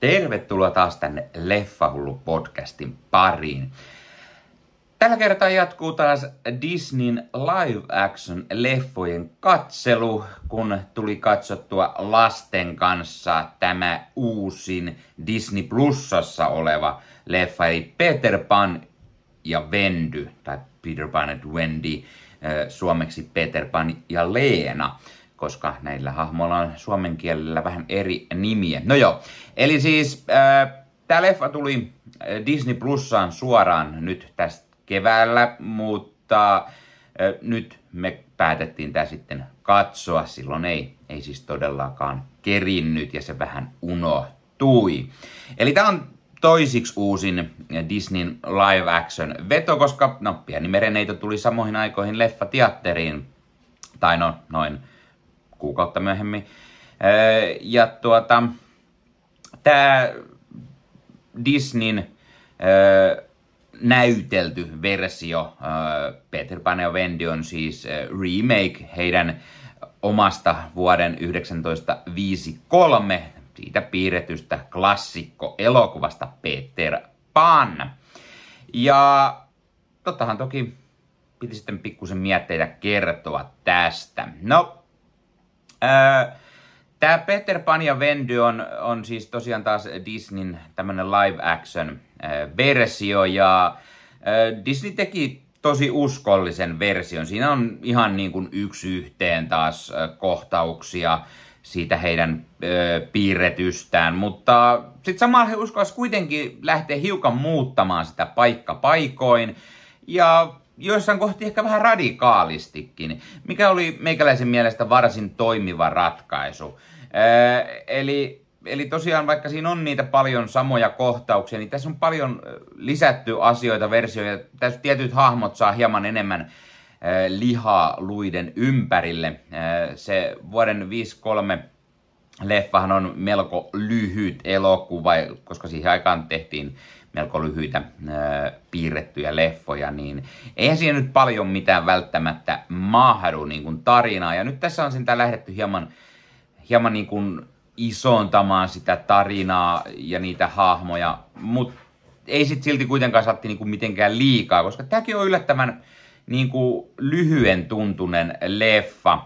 Tervetuloa taas tänne Leffahullu podcastin pariin. Tällä kertaa jatkuu taas Disneyn live-action leffojen katselu, kun tuli katsottua lasten kanssa tämä uusin Disney Plusassa oleva leffa, eli Peter Pan ja Wendy, tai Peter Pan and Wendy, suomeksi Peter Pan ja Leena koska näillä hahmoilla on suomen kielellä vähän eri nimiä. No joo, eli siis äh, tämä leffa tuli Disney Plussaan suoraan nyt tästä keväällä, mutta äh, nyt me päätettiin tämä sitten katsoa. Silloin ei, ei siis todellakaan kerinnyt ja se vähän unohtui. Eli tämä on toisiksi uusin Disneyn live action veto, koska no, pieni mereneito tuli samoihin aikoihin leffa teatteriin, tai no noin kuukautta myöhemmin. Ja tuota, tämä Disneyn näytelty versio Peter Pan ja Wendy on siis remake heidän omasta vuoden 1953 siitä piirretystä klassikko-elokuvasta Peter Pan. Ja tottahan toki piti sitten pikkusen mietteitä kertoa tästä. No, Tämä Peter Pan ja Wendy on, on siis tosiaan taas Disneyn tämmönen live action versio ja Disney teki tosi uskollisen version. Siinä on ihan niin kuin yksi yhteen taas kohtauksia siitä heidän ö, piirretystään, mutta sitten samalla he uskalsivat kuitenkin lähteä hiukan muuttamaan sitä paikka paikoin ja joissain kohti ehkä vähän radikaalistikin, mikä oli meikäläisen mielestä varsin toimiva ratkaisu. Ää, eli, eli tosiaan vaikka siinä on niitä paljon samoja kohtauksia, niin tässä on paljon lisätty asioita, versioita. Tässä tietyt hahmot saa hieman enemmän ää, lihaa luiden ympärille. Se vuoden 53 leffahan on melko lyhyt elokuva, koska siihen aikaan tehtiin melko lyhyitä ö, piirrettyjä leffoja, niin eihän siinä nyt paljon mitään välttämättä mahdu niin kuin tarinaa. Ja nyt tässä on sitä lähdetty hieman, hieman niin kuin isontamaan sitä tarinaa ja niitä hahmoja, mutta ei sit silti kuitenkaan saatti niin kuin mitenkään liikaa, koska tämäkin on yllättävän niin kuin lyhyen tuntunen leffa.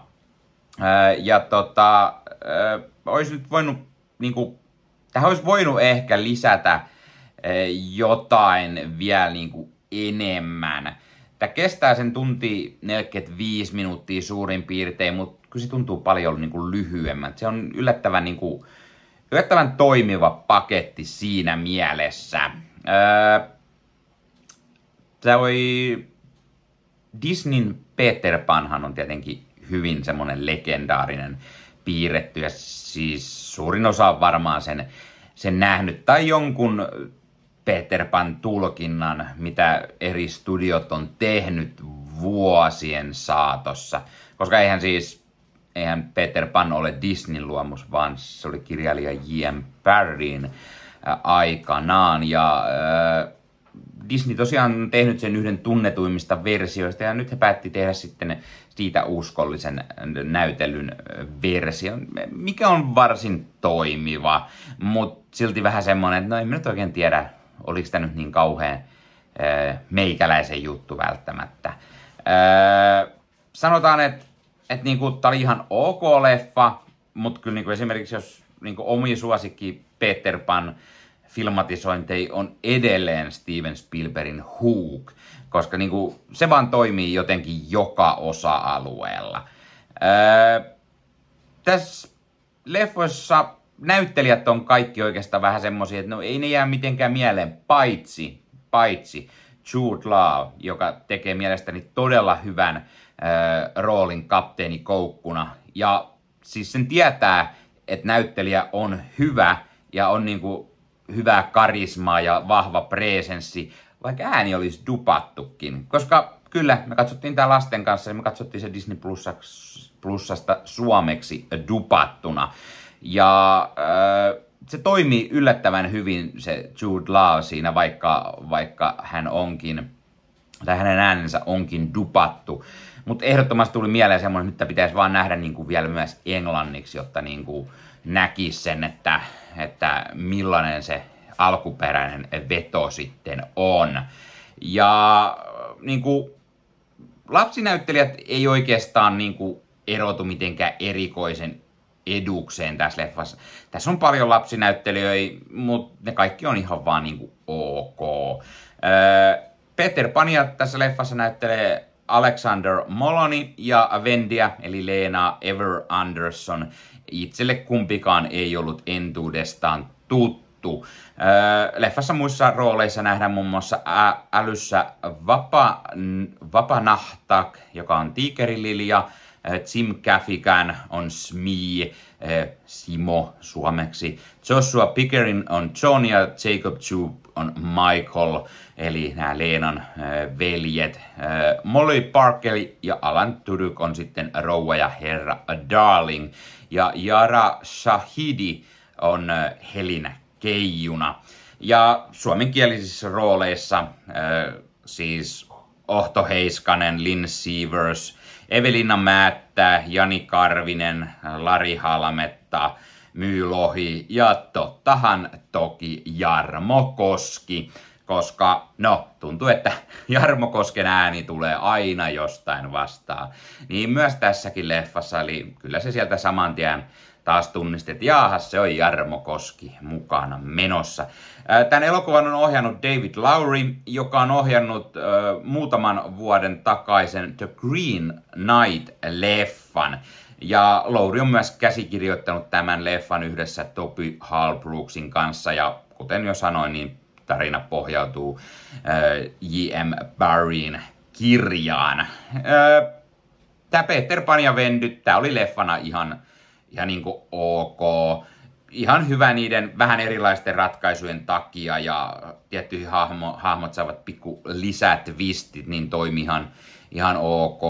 ja tota, olisi nyt voinut, niin kuin, tähän olisi voinut ehkä lisätä jotain vielä niin kuin enemmän. Tämä kestää sen tunti 45 minuuttia suurin piirtein, mutta kyllä se tuntuu paljon niin kuin lyhyemmän. Se on yllättävän, niin kuin, yllättävän toimiva paketti siinä mielessä. Öö, tämä oli Disneyn Peter Panhan on tietenkin hyvin semmoinen legendaarinen piirretty ja siis suurin osa on varmaan sen, sen nähnyt tai jonkun Peter Pan tulkinnan, mitä eri studiot on tehnyt vuosien saatossa. Koska eihän siis, eihän Peter Pan ole Disneyn luomus, vaan se oli kirjailija J.M. Barryn aikanaan. Ja äh, Disney tosiaan on tehnyt sen yhden tunnetuimmista versioista ja nyt he päätti tehdä sitten siitä uskollisen näytelyn version, mikä on varsin toimiva, mutta silti vähän semmoinen, että no en nyt oikein tiedä, oliko tämä nyt niin kauhean meikäläisen juttu välttämättä. Äh, sanotaan, että et niinku, tämä oli ihan ok leffa, mutta kyllä niinku esimerkiksi jos niinku, omi suosikki Peter Pan filmatisointi on edelleen Steven Spielbergin Hook, koska niinku, se vaan toimii jotenkin joka osa-alueella. Öö, tässä leffoissa näyttelijät on kaikki oikeastaan vähän semmoisia, että no ei ne jää mitenkään mieleen, paitsi, paitsi Jude Law, joka tekee mielestäni todella hyvän äh, roolin kapteeni Koukkuna. Ja siis sen tietää, että näyttelijä on hyvä ja on niinku hyvää karismaa ja vahva presenssi, vaikka ääni olisi dupattukin. Koska kyllä, me katsottiin tämä lasten kanssa ja me katsottiin se Disney Plusasta suomeksi dupattuna. Ja äh, se toimii yllättävän hyvin se Jude Law siinä, vaikka, vaikka hän onkin, tai hänen äänensä onkin dupattu. Mutta ehdottomasti tuli mieleen semmoinen, että pitäisi vaan nähdä niin kuin vielä myös englanniksi, jotta niin kuin näkisi sen, että, että millainen se alkuperäinen veto sitten on. Ja niin kuin, lapsinäyttelijät ei oikeastaan niin kuin, erotu mitenkään erikoisen edukseen tässä leffassa. Tässä on paljon lapsinäyttelijöitä, mutta ne kaikki on ihan vaan niin kuin ok. Öö, Peter Pania tässä leffassa näyttelee Alexander Moloni ja Vendia, eli Leena Ever Anderson. Itselle kumpikaan ei ollut entuudestaan tuttu. Öö, leffassa muissa rooleissa nähdään muun muassa ä- älyssä Vapa, Vapanahtak, joka on tiikerililja, Tim Gaffigan on Smee, Simo suomeksi. Joshua Pickering on John ja Jacob Chu on Michael, eli nämä Leenan veljet. Molly Parker ja Alan Tudyk on sitten rouva ja herra Darling. Ja Yara Shahidi on Helin Keijuna. Ja suomenkielisissä rooleissa siis Ohto Heiskanen, Lynn Sievers, Evelina Määttä, Jani Karvinen, Lari Halmetta, Myylohi ja tottahan toki Jarmo Koski, koska no, tuntuu, että Jarmo Kosken ääni tulee aina jostain vastaan. Niin myös tässäkin leffassa, eli kyllä se sieltä saman tien taas tunnistet, että jaahas, se on Jarmo Koski mukana menossa. Tämän elokuvan on ohjannut David Lowry, joka on ohjannut äh, muutaman vuoden takaisen The Green Knight-leffan. Ja Lowry on myös käsikirjoittanut tämän leffan yhdessä Toby Halbrooksin kanssa, ja kuten jo sanoin, niin tarina pohjautuu äh, J.M. Barryn kirjaan. Äh, tämä Peter Pan ja Vendyt, tämä oli leffana ihan ihan niin kuin ok. Ihan hyvä niiden vähän erilaisten ratkaisujen takia ja tiettyihin hahmo, hahmot saavat pikku lisät vistit, niin toimi ihan, ihan ok.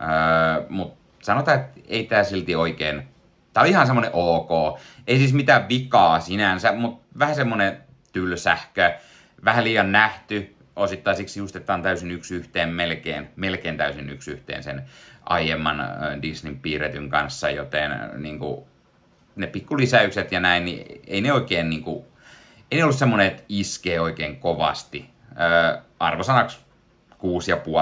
Öö, Mutta sanotaan, että ei tämä silti oikein. Tämä oli ihan semmoinen ok. Ei siis mitään vikaa sinänsä, mutta vähän semmoinen tylsähkö. Vähän liian nähty, osittain siksi just, että on täysin yksi yhteen, melkein, melkein täysin yksi yhteen sen aiemman Disneyn piirretyn kanssa, joten niin kuin, ne pikkulisäykset ja näin, niin ei ne oikein niin kuin, ei ne ollut semmoinen, että iskee oikein kovasti. Öö, arvosanaksi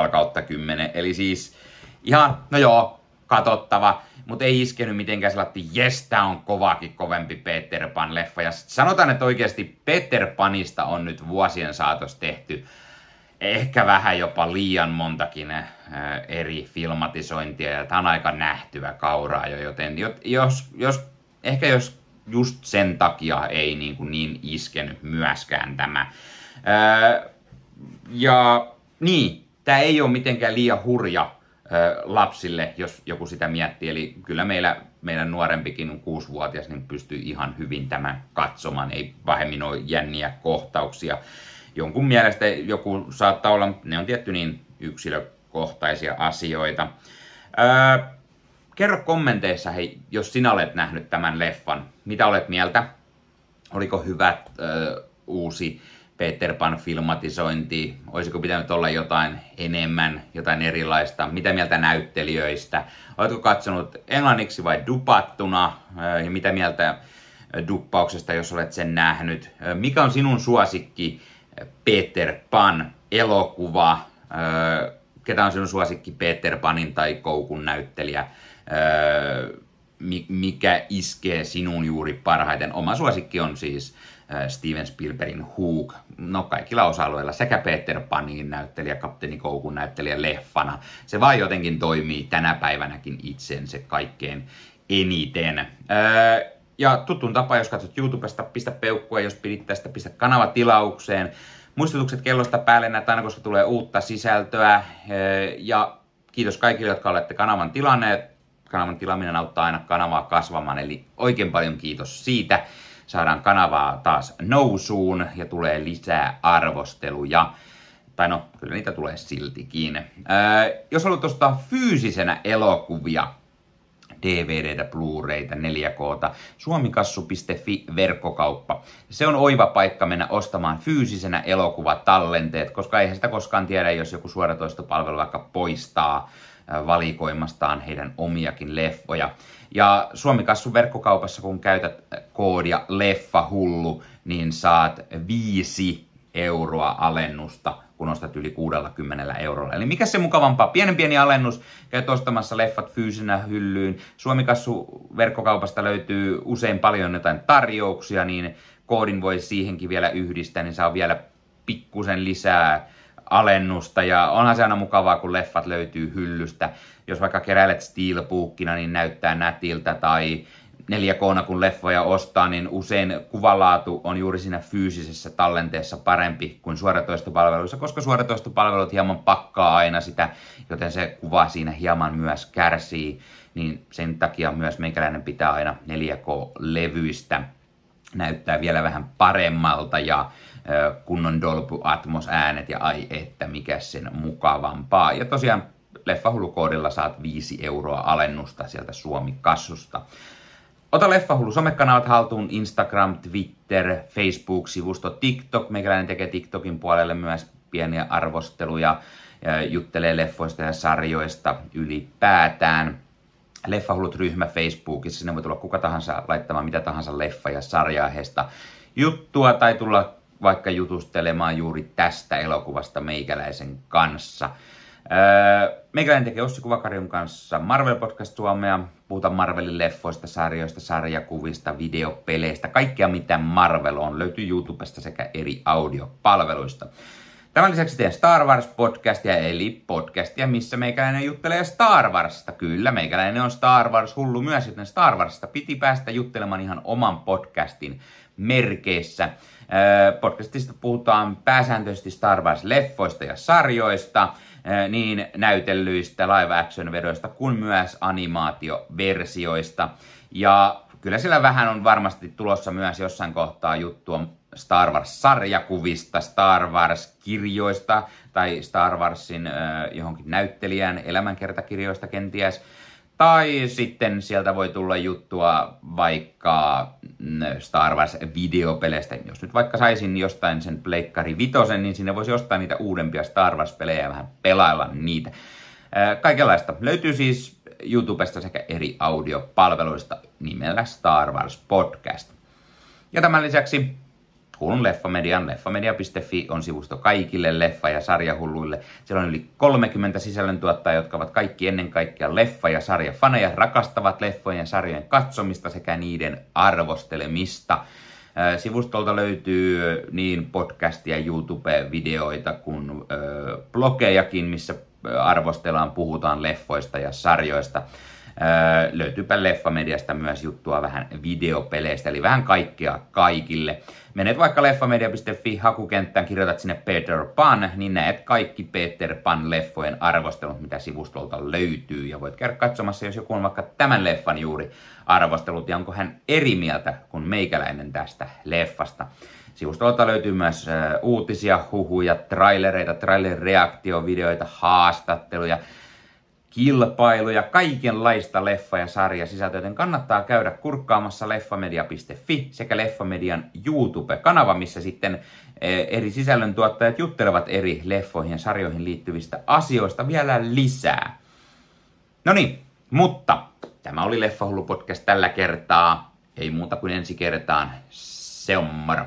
6,5 kautta 10, eli siis ihan, no joo, katottava, mutta ei iskenyt mitenkään sellainen, jes, tää on kovakin kovempi Peter Pan-leffa. Ja sanotaan, että oikeasti Peter Panista on nyt vuosien saatossa tehty ehkä vähän jopa liian montakin äh, eri filmatisointia, ja tämä on aika nähtyvä kauraa jo, joten jos, jos, ehkä jos just sen takia ei niin, kuin niin iskenyt myöskään tämä. Äh, ja niin, tämä ei ole mitenkään liian hurja lapsille, jos joku sitä miettii. Eli kyllä meillä, meidän nuorempikin kuusivuotias, niin pystyy ihan hyvin tämän katsomaan. Ei vähemmin ole jänniä kohtauksia jonkun mielestä joku saattaa olla, ne on tietty niin yksilökohtaisia asioita. Öö, kerro kommenteissa, hei, jos sinä olet nähnyt tämän leffan, mitä olet mieltä? Oliko hyvä öö, uusi Peter Pan filmatisointi? Olisiko pitänyt olla jotain enemmän, jotain erilaista? Mitä mieltä näyttelijöistä? Oletko katsonut englanniksi vai dupattuna? Öö, ja mitä mieltä duppauksesta, jos olet sen nähnyt? Mikä on sinun suosikki Peter Pan elokuva, ketä on sinun suosikki Peter Panin tai Koukun näyttelijä, mikä iskee sinun juuri parhaiten. Oma suosikki on siis Steven Spielbergin Hook. No kaikilla osa-alueilla sekä Peter Panin näyttelijä, Kapteeni Koukun näyttelijä leffana. Se vaan jotenkin toimii tänä päivänäkin itsensä kaikkein eniten. Ja tuttuun tapaan, jos katsot YouTubesta, pistä peukkua, jos pidit tästä, pistä kanava tilaukseen. Muistutukset kellosta päälle näitä aina, koska tulee uutta sisältöä. Ja kiitos kaikille, jotka olette kanavan tilanneet. Kanavan tilaaminen auttaa aina kanavaa kasvamaan, eli oikein paljon kiitos siitä. Saadaan kanavaa taas nousuun ja tulee lisää arvosteluja. Tai no, kyllä niitä tulee siltikin. jos haluat ostaa fyysisenä elokuvia, DVDtä, Blu-rayta, 4Kta, suomikassu.fi verkkokauppa. Se on oiva paikka mennä ostamaan fyysisenä elokuvatallenteet, koska eihän sitä koskaan tiedä, jos joku suoratoistopalvelu vaikka poistaa valikoimastaan heidän omiakin leffoja. Ja Suomikassun verkkokaupassa, kun käytät koodia leffahullu, niin saat viisi euroa alennusta, kun ostat yli 60 eurolla. Eli mikä se mukavampaa? Pienen pieni alennus, käyt ostamassa leffat fyysinä hyllyyn. Suomikassu verkkokaupasta löytyy usein paljon jotain tarjouksia, niin koodin voi siihenkin vielä yhdistää, niin saa vielä pikkusen lisää alennusta. Ja onhan se aina mukavaa, kun leffat löytyy hyllystä. Jos vaikka keräilet steelbookina, niin näyttää nätiltä tai 4 k kun leffoja ostaa, niin usein kuvalaatu on juuri siinä fyysisessä tallenteessa parempi kuin suoratoistopalveluissa, koska suoratoistopalvelut hieman pakkaa aina sitä, joten se kuva siinä hieman myös kärsii, niin sen takia myös meikäläinen pitää aina 4K-levyistä näyttää vielä vähän paremmalta ja kunnon Dolby Atmos äänet ja ai että mikä sen mukavampaa. Ja tosiaan leffahulukoodilla saat 5 euroa alennusta sieltä Suomi-kassusta. Ota Leffahullu somekanavat haltuun, Instagram, Twitter, Facebook-sivusto, TikTok. Meikäläinen tekee TikTokin puolelle myös pieniä arvosteluja, juttelee leffoista ja sarjoista ylipäätään. Leffahullut ryhmä Facebookissa, sinne voi tulla kuka tahansa laittamaan mitä tahansa leffa- ja sarjaiheesta juttua tai tulla vaikka jutustelemaan juuri tästä elokuvasta meikäläisen kanssa. Öö, meikäläinen tekee Ossi Kuvakarjun kanssa Marvel Podcast Suomea. Puhutaan Marvelin leffoista, sarjoista, sarjakuvista, videopeleistä. Kaikkea mitä Marvel on löytyy YouTubesta sekä eri audiopalveluista. Tämän lisäksi teen Star Wars podcastia, eli podcastia, missä meikäläinen juttelee Star Warsista. Kyllä, meikäläinen on Star Wars hullu myös, joten Star Warsista piti päästä juttelemaan ihan oman podcastin merkeissä. Podcastista puhutaan pääsääntöisesti Star Wars-leffoista ja sarjoista, niin näytellyistä live action vedoista kuin myös animaatioversioista. Ja kyllä siellä vähän on varmasti tulossa myös jossain kohtaa juttua Star Wars-sarjakuvista, Star Wars-kirjoista tai Star Warsin johonkin näyttelijän elämänkertakirjoista kenties. Tai sitten sieltä voi tulla juttua vaikka mm, Star Wars-videopeleistä. Jos nyt vaikka saisin jostain sen Pleikkari Vitosen, niin sinne voisi ostaa niitä uudempia Star Wars-pelejä ja vähän pelailla niitä. Kaikenlaista. Löytyy siis YouTubesta sekä eri audiopalveluista nimellä Star Wars Podcast. Ja tämän lisäksi Kuulun Leffamedian. Leffamedia.fi on sivusto kaikille leffa- ja sarjahulluille. Siellä on yli 30 sisällöntuottajia, jotka ovat kaikki ennen kaikkea leffa- ja sarjafaneja, rakastavat leffojen ja sarjojen katsomista sekä niiden arvostelemista. Sivustolta löytyy niin podcastia, YouTube-videoita kuin blogejakin, missä arvostellaan, puhutaan leffoista ja sarjoista. Öö, löytyypä Leffamediasta myös juttua vähän videopeleistä, eli vähän kaikkea kaikille. Menet vaikka leffamedia.fi hakukenttään, kirjoitat sinne Peter Pan, niin näet kaikki Peter Pan-leffojen arvostelut, mitä sivustolta löytyy. Ja voit käydä katsomassa, jos joku on vaikka tämän leffan juuri arvostelut, ja onko hän eri mieltä kuin meikäläinen tästä leffasta. Sivustolta löytyy myös uutisia, huhuja, trailereita, trailer-reaktiovideoita, haastatteluja, kilpailuja, kaikenlaista leffa- ja sarjasisältöä, joten kannattaa käydä kurkkaamassa leffamedia.fi sekä Leffamedian YouTube-kanava, missä sitten eri sisällöntuottajat juttelevat eri leffoihin ja sarjoihin liittyvistä asioista vielä lisää. No niin, mutta tämä oli Leffahullu podcast tällä kertaa. Ei muuta kuin ensi kertaan. Se on moro.